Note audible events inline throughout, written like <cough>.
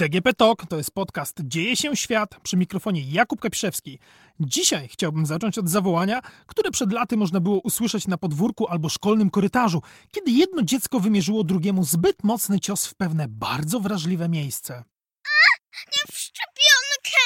DGP Talk to jest podcast Dzieje się świat przy mikrofonie Jakub Kapiszewski. Dzisiaj chciałbym zacząć od zawołania, które przed laty można było usłyszeć na podwórku albo szkolnym korytarzu, kiedy jedno dziecko wymierzyło drugiemu zbyt mocny cios w pewne bardzo wrażliwe miejsce. Nie w szczepionkę!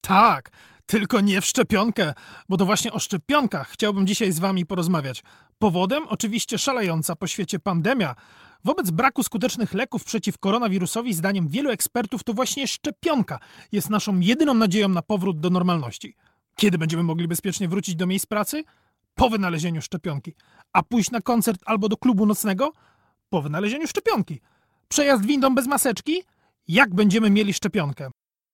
Tak, tylko nie w szczepionkę, bo to właśnie o szczepionkach chciałbym dzisiaj z wami porozmawiać. Powodem oczywiście szalejąca po świecie pandemia. Wobec braku skutecznych leków przeciw koronawirusowi, zdaniem wielu ekspertów, to właśnie szczepionka jest naszą jedyną nadzieją na powrót do normalności. Kiedy będziemy mogli bezpiecznie wrócić do miejsc pracy? Po wynalezieniu szczepionki. A pójść na koncert albo do klubu nocnego? Po wynalezieniu szczepionki. Przejazd windą bez maseczki? Jak będziemy mieli szczepionkę?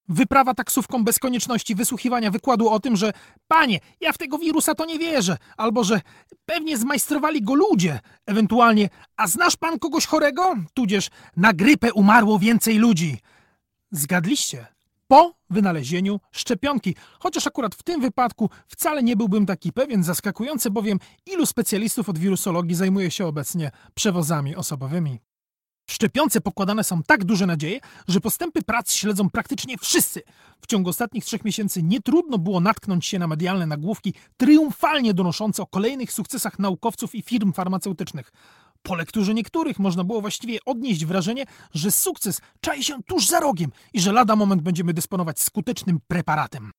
Wyprawa taksówką bez konieczności wysłuchiwania wykładu o tym, że panie, ja w tego wirusa to nie wierzę, albo że pewnie zmajstrowali go ludzie, ewentualnie, a znasz pan kogoś chorego? Tudzież na grypę umarło więcej ludzi. Zgadliście? Po wynalezieniu szczepionki. Chociaż akurat w tym wypadku wcale nie byłbym taki pewien, zaskakujące bowiem ilu specjalistów od wirusologii zajmuje się obecnie przewozami osobowymi. W szczepionce pokładane są tak duże nadzieje, że postępy prac śledzą praktycznie wszyscy. W ciągu ostatnich trzech miesięcy nie trudno było natknąć się na medialne nagłówki triumfalnie donoszące o kolejnych sukcesach naukowców i firm farmaceutycznych. Po lekturze niektórych można było właściwie odnieść wrażenie, że sukces czai się tuż za rogiem i że lada moment będziemy dysponować skutecznym preparatem.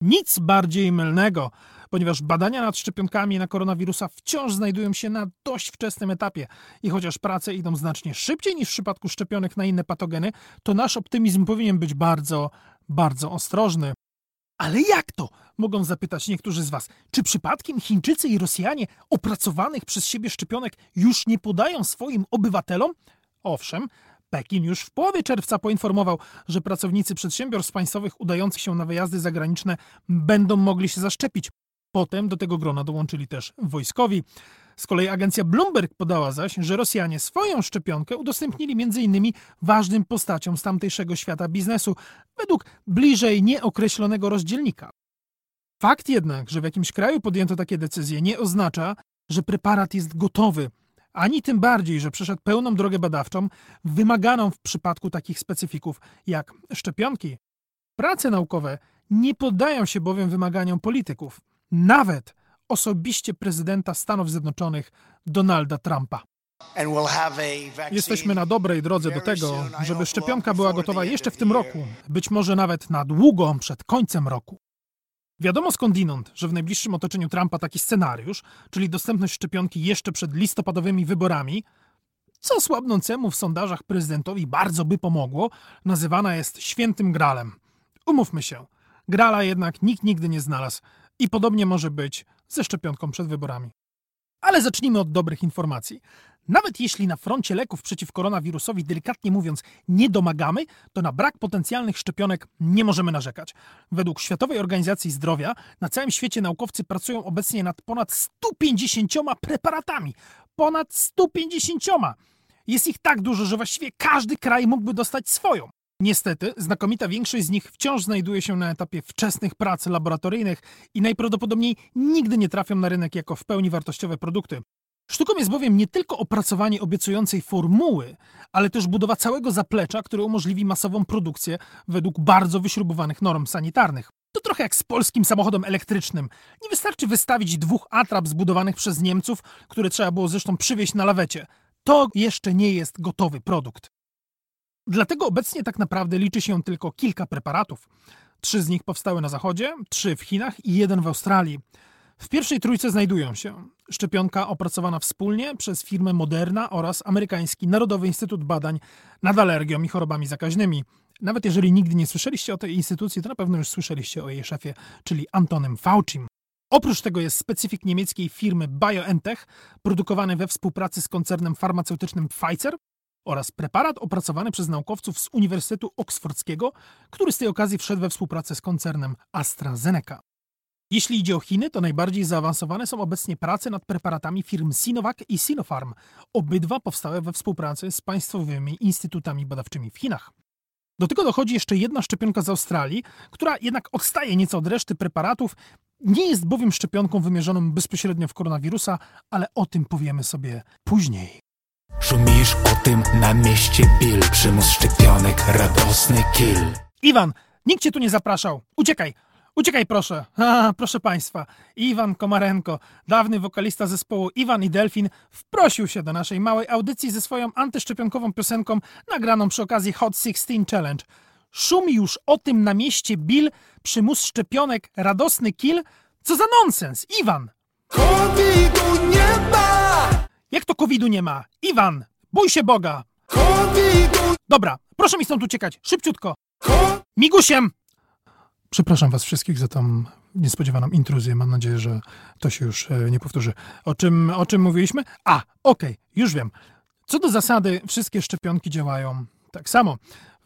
Nic bardziej mylnego, ponieważ badania nad szczepionkami na koronawirusa wciąż znajdują się na dość wczesnym etapie i chociaż prace idą znacznie szybciej niż w przypadku szczepionek na inne patogeny, to nasz optymizm powinien być bardzo, bardzo ostrożny. Ale jak to? Mogą zapytać niektórzy z Was. Czy przypadkiem Chińczycy i Rosjanie opracowanych przez siebie szczepionek już nie podają swoim obywatelom? Owszem, Pekin już w połowie czerwca poinformował, że pracownicy przedsiębiorstw państwowych udających się na wyjazdy zagraniczne będą mogli się zaszczepić. Potem do tego grona dołączyli też wojskowi. Z kolei agencja Bloomberg podała zaś, że Rosjanie swoją szczepionkę udostępnili m.in. ważnym postaciom z tamtejszego świata biznesu, według bliżej nieokreślonego rozdzielnika. Fakt jednak, że w jakimś kraju podjęto takie decyzje, nie oznacza, że preparat jest gotowy ani tym bardziej, że przeszedł pełną drogę badawczą, wymaganą w przypadku takich specyfików jak szczepionki. Prace naukowe nie poddają się bowiem wymaganiom polityków, nawet osobiście prezydenta Stanów Zjednoczonych Donalda Trumpa. Jesteśmy na dobrej drodze do tego, żeby szczepionka była gotowa jeszcze w tym roku, być może nawet na długo przed końcem roku. Wiadomo skądinąd, że w najbliższym otoczeniu Trumpa taki scenariusz, czyli dostępność szczepionki jeszcze przed listopadowymi wyborami, co słabnącemu w sondażach prezydentowi bardzo by pomogło, nazywana jest świętym gralem. Umówmy się, grala jednak nikt nigdy nie znalazł i podobnie może być ze szczepionką przed wyborami. Ale zacznijmy od dobrych informacji. Nawet jeśli na froncie leków przeciw koronawirusowi, delikatnie mówiąc, nie domagamy, to na brak potencjalnych szczepionek nie możemy narzekać. Według Światowej Organizacji Zdrowia na całym świecie naukowcy pracują obecnie nad ponad 150 preparatami. Ponad 150! Jest ich tak dużo, że właściwie każdy kraj mógłby dostać swoją. Niestety, znakomita większość z nich wciąż znajduje się na etapie wczesnych prac laboratoryjnych i najprawdopodobniej nigdy nie trafią na rynek jako w pełni wartościowe produkty. Sztuką jest bowiem nie tylko opracowanie obiecującej formuły, ale też budowa całego zaplecza, które umożliwi masową produkcję według bardzo wyśrubowanych norm sanitarnych. To trochę jak z polskim samochodem elektrycznym. Nie wystarczy wystawić dwóch atrap zbudowanych przez Niemców, które trzeba było zresztą przywieźć na lawecie. To jeszcze nie jest gotowy produkt. Dlatego obecnie tak naprawdę liczy się tylko kilka preparatów. Trzy z nich powstały na Zachodzie, trzy w Chinach i jeden w Australii. W pierwszej trójce znajdują się szczepionka opracowana wspólnie przez firmę Moderna oraz amerykański Narodowy Instytut Badań nad Alergią i Chorobami Zakaźnymi. Nawet jeżeli nigdy nie słyszeliście o tej instytucji, to na pewno już słyszeliście o jej szefie, czyli Antonem Faucim. Oprócz tego jest specyfik niemieckiej firmy BioNTech, produkowany we współpracy z koncernem farmaceutycznym Pfizer oraz preparat opracowany przez naukowców z Uniwersytetu Oksfordzkiego, który z tej okazji wszedł we współpracę z koncernem AstraZeneca. Jeśli idzie o Chiny, to najbardziej zaawansowane są obecnie prace nad preparatami firm Sinovac i Sinopharm, obydwa powstałe we współpracy z państwowymi instytutami badawczymi w Chinach. Do tego dochodzi jeszcze jedna szczepionka z Australii, która jednak odstaje nieco od reszty preparatów, nie jest bowiem szczepionką wymierzoną bezpośrednio w koronawirusa, ale o tym powiemy sobie później. Szumisz o tym na mieście Bill Przymus szczepionek, radosny kill Iwan, nikt cię tu nie zapraszał. Uciekaj. Uciekaj proszę. <laughs> A, proszę państwa. Iwan Komarenko, dawny wokalista zespołu Iwan i Delfin, wprosił się do naszej małej audycji ze swoją antyszczepionkową piosenką nagraną przy okazji Hot 16 Challenge. Szumi już o tym na mieście Bill, przymus szczepionek, radosny kill. Co za nonsens, Iwan! Covidu nie ma! Jak to covidu nie ma? Iwan, bój się Boga! Dobra, proszę mi stąd uciekać, szybciutko. ko- Migusiem! Przepraszam was wszystkich za tą niespodziewaną intruzję. Mam nadzieję, że to się już e, nie powtórzy. O czym, o czym mówiliśmy? A, okej, już wiem. Co do zasady, wszystkie szczepionki działają tak samo.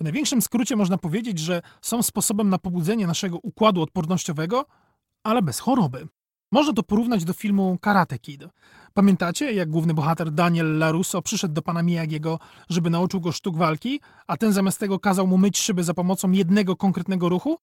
W największym skrócie można powiedzieć, że są sposobem na pobudzenie naszego układu odpornościowego, ale bez choroby. Można to porównać do filmu Karate Kid. Pamiętacie, jak główny bohater Daniel LaRusso przyszedł do pana Miyagiego, żeby nauczył go sztuk walki, a ten zamiast tego kazał mu myć szyby za pomocą jednego konkretnego ruchu?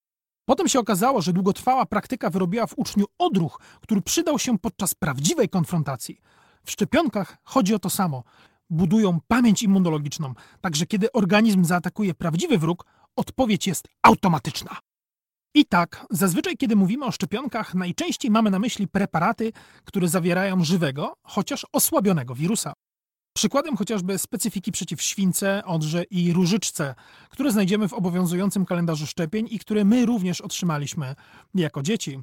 Potem się okazało, że długotrwała praktyka wyrobiła w uczniu odruch, który przydał się podczas prawdziwej konfrontacji. W szczepionkach chodzi o to samo. Budują pamięć immunologiczną, także kiedy organizm zaatakuje prawdziwy wróg, odpowiedź jest automatyczna. I tak, zazwyczaj kiedy mówimy o szczepionkach, najczęściej mamy na myśli preparaty, które zawierają żywego, chociaż osłabionego wirusa. Przykładem chociażby specyfiki przeciw śwince, odrze i różyczce, które znajdziemy w obowiązującym kalendarzu szczepień i które my również otrzymaliśmy jako dzieci.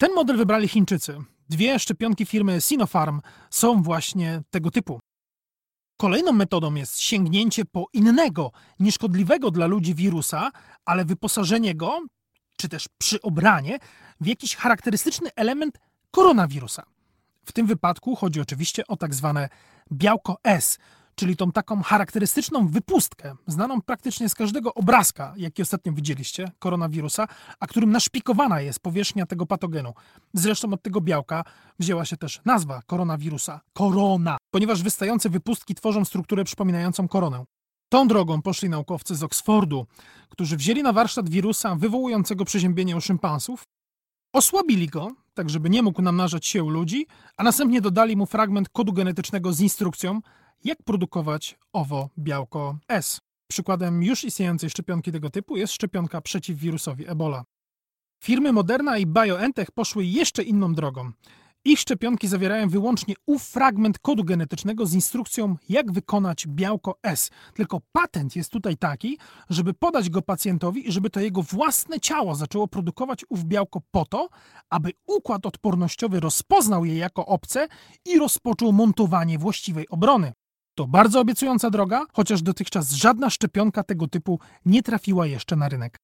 Ten model wybrali Chińczycy. Dwie szczepionki firmy Sinopharm są właśnie tego typu. Kolejną metodą jest sięgnięcie po innego, nieszkodliwego dla ludzi wirusa, ale wyposażenie go, czy też przyobranie, w jakiś charakterystyczny element koronawirusa. W tym wypadku chodzi oczywiście o tak zwane białko S, czyli tą taką charakterystyczną wypustkę, znaną praktycznie z każdego obrazka, jaki ostatnio widzieliście, koronawirusa, a którym naszpikowana jest powierzchnia tego patogenu. Zresztą od tego białka wzięła się też nazwa koronawirusa korona, ponieważ wystające wypustki tworzą strukturę przypominającą koronę. Tą drogą poszli naukowcy z Oksfordu, którzy wzięli na warsztat wirusa wywołującego przeziębienie u szympansów, osłabili go, tak żeby nie mógł namnażać się u ludzi, a następnie dodali mu fragment kodu genetycznego z instrukcją, jak produkować owo białko S. Przykładem już istniejącej szczepionki tego typu jest szczepionka przeciw wirusowi Ebola. Firmy Moderna i BioNTech poszły jeszcze inną drogą. Ich szczepionki zawierają wyłącznie ów fragment kodu genetycznego z instrukcją, jak wykonać białko S. Tylko patent jest tutaj taki, żeby podać go pacjentowi i żeby to jego własne ciało zaczęło produkować ów białko po to, aby układ odpornościowy rozpoznał je jako obce i rozpoczął montowanie właściwej obrony. To bardzo obiecująca droga, chociaż dotychczas żadna szczepionka tego typu nie trafiła jeszcze na rynek.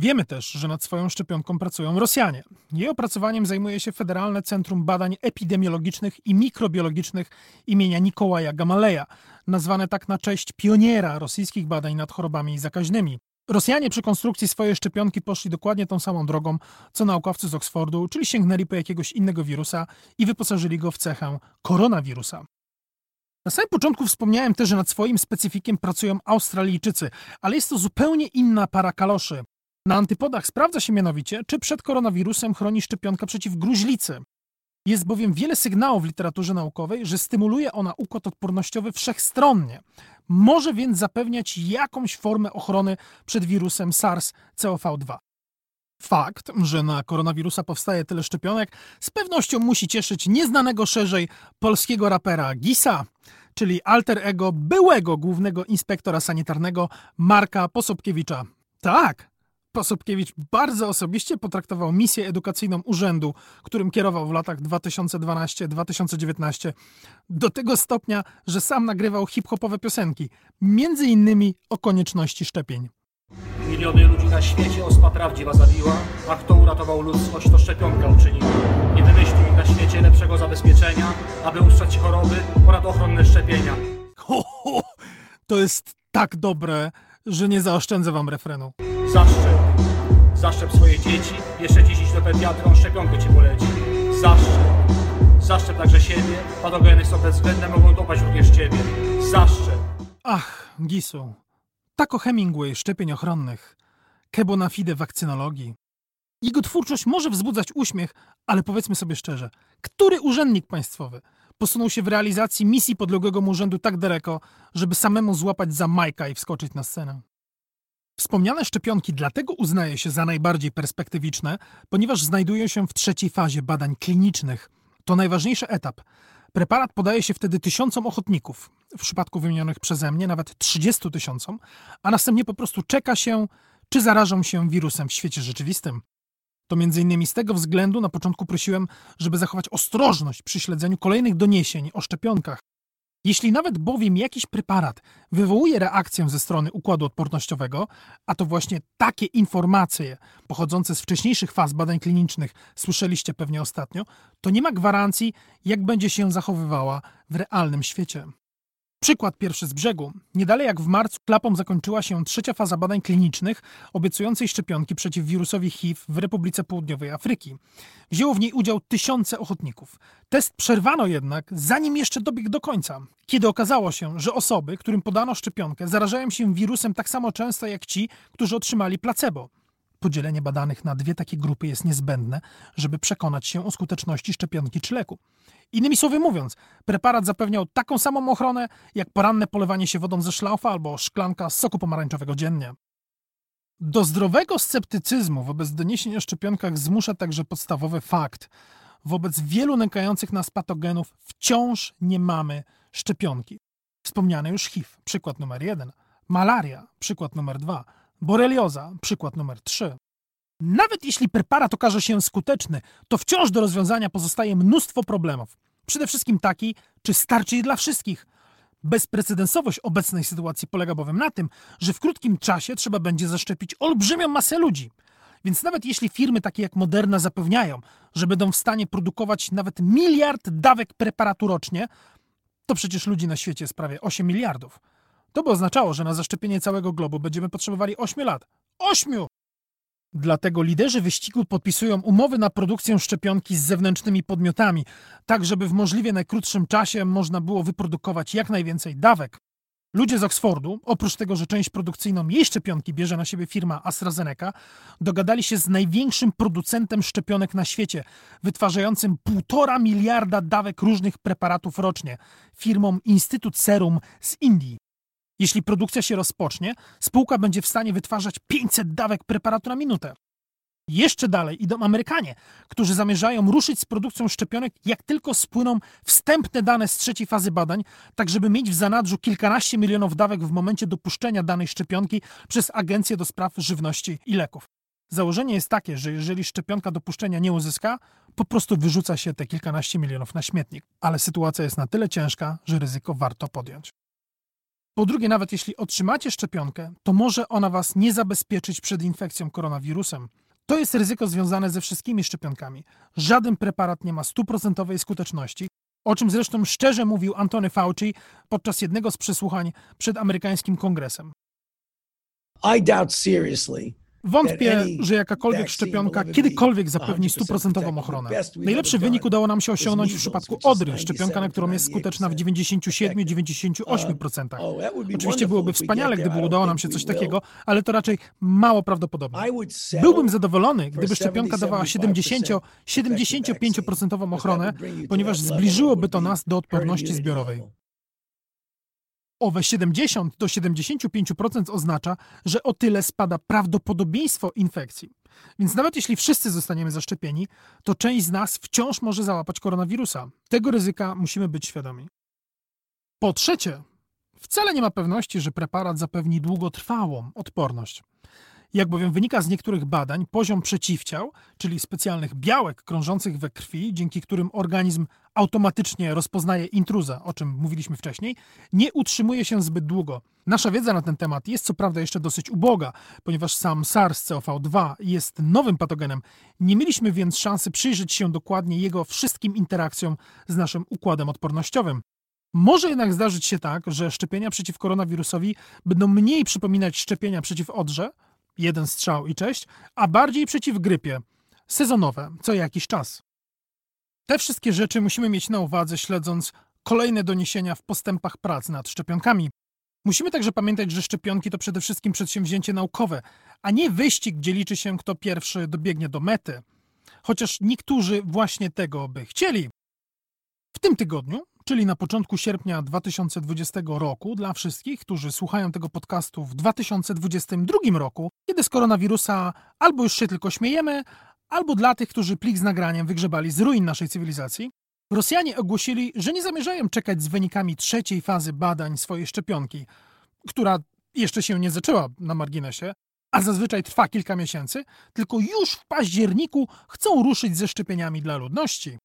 Wiemy też, że nad swoją szczepionką pracują Rosjanie. Jej opracowaniem zajmuje się Federalne Centrum Badań Epidemiologicznych i Mikrobiologicznych imienia Nikołaja Gamaleja, nazwane tak na cześć pioniera rosyjskich badań nad chorobami zakaźnymi. Rosjanie przy konstrukcji swojej szczepionki poszli dokładnie tą samą drogą, co naukowcy z Oksfordu, czyli sięgnęli po jakiegoś innego wirusa i wyposażyli go w cechę koronawirusa. Na samym początku wspomniałem też, że nad swoim specyfikiem pracują Australijczycy, ale jest to zupełnie inna para kaloszy. Na antypodach sprawdza się mianowicie, czy przed koronawirusem chroni szczepionka przeciw gruźlicy. Jest bowiem wiele sygnałów w literaturze naukowej, że stymuluje ona układ odpornościowy wszechstronnie. Może więc zapewniać jakąś formę ochrony przed wirusem SARS-CoV-2. Fakt, że na koronawirusa powstaje tyle szczepionek, z pewnością musi cieszyć nieznanego szerzej polskiego rapera Gisa, czyli alter ego byłego głównego inspektora sanitarnego Marka Posobkiewicza. Tak, Posobkiewicz bardzo osobiście potraktował misję edukacyjną urzędu, którym kierował w latach 2012-2019, do tego stopnia, że sam nagrywał hip-hopowe piosenki, między innymi o konieczności szczepień. Miliony ludzi na świecie ospa prawdziwa zabiła, a kto uratował ludzkość, to szczepionka uczyniła. Nie wymyślił na świecie lepszego zabezpieczenia, aby ustrzec choroby ponad ochronne szczepienia. Ho, ho, to jest tak dobre, że nie zaoszczędzę wam refrenu. Zaszczep. Zaszczep swoje dzieci, jeszcze dziś idź do pediatra, on szczepionkę ci poleci. Zaszczep. Zaszczep także siebie, patogeny są bezwzględne, mogą dopaść również ciebie. Zaszczep. Ach, Gisu. Taco Hemingway szczepień ochronnych. Kebo na fide wakcynologii. Jego twórczość może wzbudzać uśmiech, ale powiedzmy sobie szczerze, który urzędnik państwowy posunął się w realizacji misji podległego mu urzędu tak daleko, żeby samemu złapać za Majka i wskoczyć na scenę. Wspomniane szczepionki dlatego uznaje się za najbardziej perspektywiczne, ponieważ znajdują się w trzeciej fazie badań klinicznych. To najważniejszy etap. Preparat podaje się wtedy tysiącom ochotników, w przypadku wymienionych przeze mnie nawet 30 tysiącom, a następnie po prostu czeka się, czy zarażą się wirusem w świecie rzeczywistym. To między innymi z tego względu na początku prosiłem, żeby zachować ostrożność przy śledzeniu kolejnych doniesień o szczepionkach. Jeśli nawet bowiem jakiś preparat wywołuje reakcję ze strony układu odpornościowego, a to właśnie takie informacje pochodzące z wcześniejszych faz badań klinicznych słyszeliście pewnie ostatnio, to nie ma gwarancji, jak będzie się zachowywała w realnym świecie. Przykład pierwszy z brzegu. Niedalej jak w marcu klapą zakończyła się trzecia faza badań klinicznych obiecującej szczepionki przeciw wirusowi HIV w Republice Południowej Afryki. Wzięło w niej udział tysiące ochotników. Test przerwano jednak, zanim jeszcze dobiegł do końca, kiedy okazało się, że osoby, którym podano szczepionkę, zarażają się wirusem tak samo często jak ci, którzy otrzymali placebo. Podzielenie badanych na dwie takie grupy jest niezbędne, żeby przekonać się o skuteczności szczepionki czy leku. Innymi słowy mówiąc, preparat zapewniał taką samą ochronę, jak poranne polewanie się wodą ze szlaufa albo szklanka soku pomarańczowego dziennie. Do zdrowego sceptycyzmu wobec doniesień o szczepionkach zmusza także podstawowy fakt. Wobec wielu nękających nas patogenów wciąż nie mamy szczepionki. Wspomniany już HIV, przykład numer jeden, malaria, przykład numer dwa, borelioza, przykład numer trzy. Nawet jeśli preparat okaże się skuteczny, to wciąż do rozwiązania pozostaje mnóstwo problemów. Przede wszystkim taki, czy starczy dla wszystkich. Bezprecedensowość obecnej sytuacji polega bowiem na tym, że w krótkim czasie trzeba będzie zaszczepić olbrzymią masę ludzi. Więc nawet jeśli firmy takie jak Moderna zapewniają, że będą w stanie produkować nawet miliard dawek preparatu rocznie, to przecież ludzi na świecie jest prawie 8 miliardów. To by oznaczało, że na zaszczepienie całego globu będziemy potrzebowali 8 lat. 8! Dlatego liderzy wyścigu podpisują umowy na produkcję szczepionki z zewnętrznymi podmiotami, tak żeby w możliwie najkrótszym czasie można było wyprodukować jak najwięcej dawek. Ludzie z Oxfordu, oprócz tego, że część produkcyjną jej szczepionki bierze na siebie firma AstraZeneca, dogadali się z największym producentem szczepionek na świecie, wytwarzającym półtora miliarda dawek różnych preparatów rocznie, firmą Instytut Serum z Indii. Jeśli produkcja się rozpocznie, spółka będzie w stanie wytwarzać 500 dawek preparatu na minutę. Jeszcze dalej idą Amerykanie, którzy zamierzają ruszyć z produkcją szczepionek, jak tylko spłyną wstępne dane z trzeciej fazy badań, tak żeby mieć w zanadrzu kilkanaście milionów dawek w momencie dopuszczenia danej szczepionki przez Agencję do Spraw Żywności i Leków. Założenie jest takie, że jeżeli szczepionka dopuszczenia nie uzyska, po prostu wyrzuca się te kilkanaście milionów na śmietnik. Ale sytuacja jest na tyle ciężka, że ryzyko warto podjąć. Po drugie, nawet jeśli otrzymacie szczepionkę, to może ona was nie zabezpieczyć przed infekcją koronawirusem. To jest ryzyko związane ze wszystkimi szczepionkami. Żaden preparat nie ma stuprocentowej skuteczności, o czym zresztą szczerze mówił Antony Fauci podczas jednego z przesłuchań przed amerykańskim kongresem. I doubt seriously Wątpię, że jakakolwiek szczepionka kiedykolwiek zapewni stuprocentową ochronę. Najlepszy wynik udało nam się osiągnąć w przypadku Odry, szczepionka, na którą jest skuteczna w 97-98%. Oczywiście byłoby wspaniale, gdyby udało nam się coś takiego, ale to raczej mało prawdopodobne. Byłbym zadowolony, gdyby szczepionka dawała 70-75% ochronę, ponieważ zbliżyłoby to nas do odporności zbiorowej. Owe 70 do 75% oznacza, że o tyle spada prawdopodobieństwo infekcji. Więc nawet jeśli wszyscy zostaniemy zaszczepieni, to część z nas wciąż może załapać koronawirusa. Tego ryzyka musimy być świadomi. Po trzecie, wcale nie ma pewności, że preparat zapewni długotrwałą odporność. Jak bowiem wynika z niektórych badań, poziom przeciwciał, czyli specjalnych białek krążących we krwi, dzięki którym organizm automatycznie rozpoznaje intruza, o czym mówiliśmy wcześniej, nie utrzymuje się zbyt długo. Nasza wiedza na ten temat jest co prawda jeszcze dosyć uboga, ponieważ sam SARS-CoV-2 jest nowym patogenem. Nie mieliśmy więc szansy przyjrzeć się dokładnie jego wszystkim interakcjom z naszym układem odpornościowym. Może jednak zdarzyć się tak, że szczepienia przeciw koronawirusowi będą mniej przypominać szczepienia przeciw odrze, jeden strzał i cześć, a bardziej przeciw grypie, sezonowe, co jakiś czas. Te wszystkie rzeczy musimy mieć na uwadze, śledząc kolejne doniesienia w postępach prac nad szczepionkami. Musimy także pamiętać, że szczepionki to przede wszystkim przedsięwzięcie naukowe, a nie wyścig, gdzie liczy się, kto pierwszy dobiegnie do mety. Chociaż niektórzy właśnie tego by chcieli. W tym tygodniu, czyli na początku sierpnia 2020 roku, dla wszystkich, którzy słuchają tego podcastu w 2022 roku, kiedy z koronawirusa albo już się tylko śmiejemy, albo dla tych, którzy plik z nagraniem wygrzebali z ruin naszej cywilizacji, Rosjanie ogłosili, że nie zamierzają czekać z wynikami trzeciej fazy badań swojej szczepionki, która jeszcze się nie zaczęła na marginesie, a zazwyczaj trwa kilka miesięcy, tylko już w październiku chcą ruszyć ze szczepieniami dla ludności.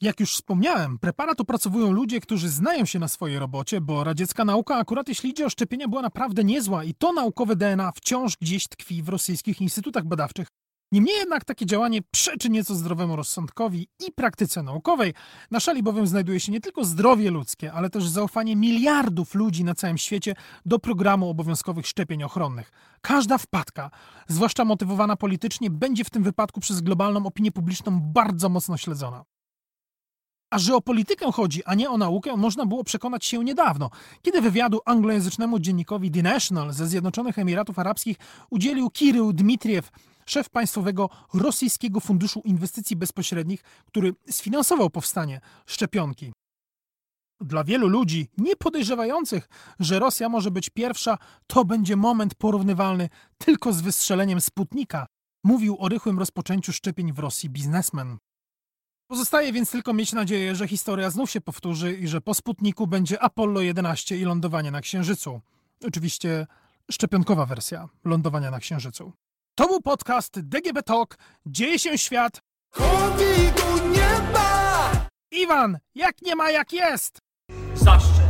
Jak już wspomniałem, preparat opracowują ludzie, którzy znają się na swojej robocie, bo radziecka nauka, akurat jeśli idzie o szczepienia, była naprawdę niezła i to naukowe DNA wciąż gdzieś tkwi w rosyjskich instytutach badawczych. Niemniej jednak takie działanie przeczy nieco zdrowemu rozsądkowi i praktyce naukowej. Na szali bowiem znajduje się nie tylko zdrowie ludzkie, ale też zaufanie miliardów ludzi na całym świecie do programu obowiązkowych szczepień ochronnych. Każda wpadka, zwłaszcza motywowana politycznie, będzie w tym wypadku przez globalną opinię publiczną bardzo mocno śledzona. A że o politykę chodzi, a nie o naukę, można było przekonać się niedawno, kiedy wywiadu anglojęzycznemu dziennikowi The National ze Zjednoczonych Emiratów Arabskich udzielił Kirył Dmitriew, szef Państwowego Rosyjskiego Funduszu Inwestycji Bezpośrednich, który sfinansował powstanie szczepionki. Dla wielu ludzi nie podejrzewających, że Rosja może być pierwsza, to będzie moment porównywalny tylko z wystrzeleniem Sputnika, mówił o rychłym rozpoczęciu szczepień w Rosji biznesmen. Pozostaje więc tylko mieć nadzieję, że historia znów się powtórzy i że po Sputniku będzie Apollo 11 i lądowanie na Księżycu. Oczywiście szczepionkowa wersja lądowania na Księżycu. To był podcast DGB Talk. Dzieje się świat. Covidu nie ma! Iwan, jak nie ma, jak jest! Zaszczep.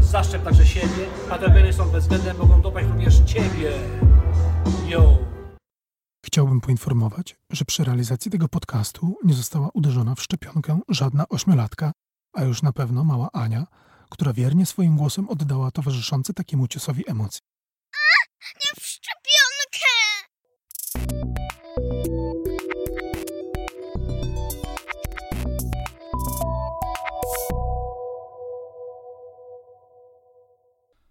Zaszczep także siebie, patogeny są bezwzględne, mogą dopaść również ciebie. Yo. Chciałbym poinformować, że przy realizacji tego podcastu nie została uderzona w szczepionkę żadna ośmiolatka, a już na pewno mała Ania, która wiernie swoim głosem oddała towarzyszące takiemu ciosowi emocje. Nie you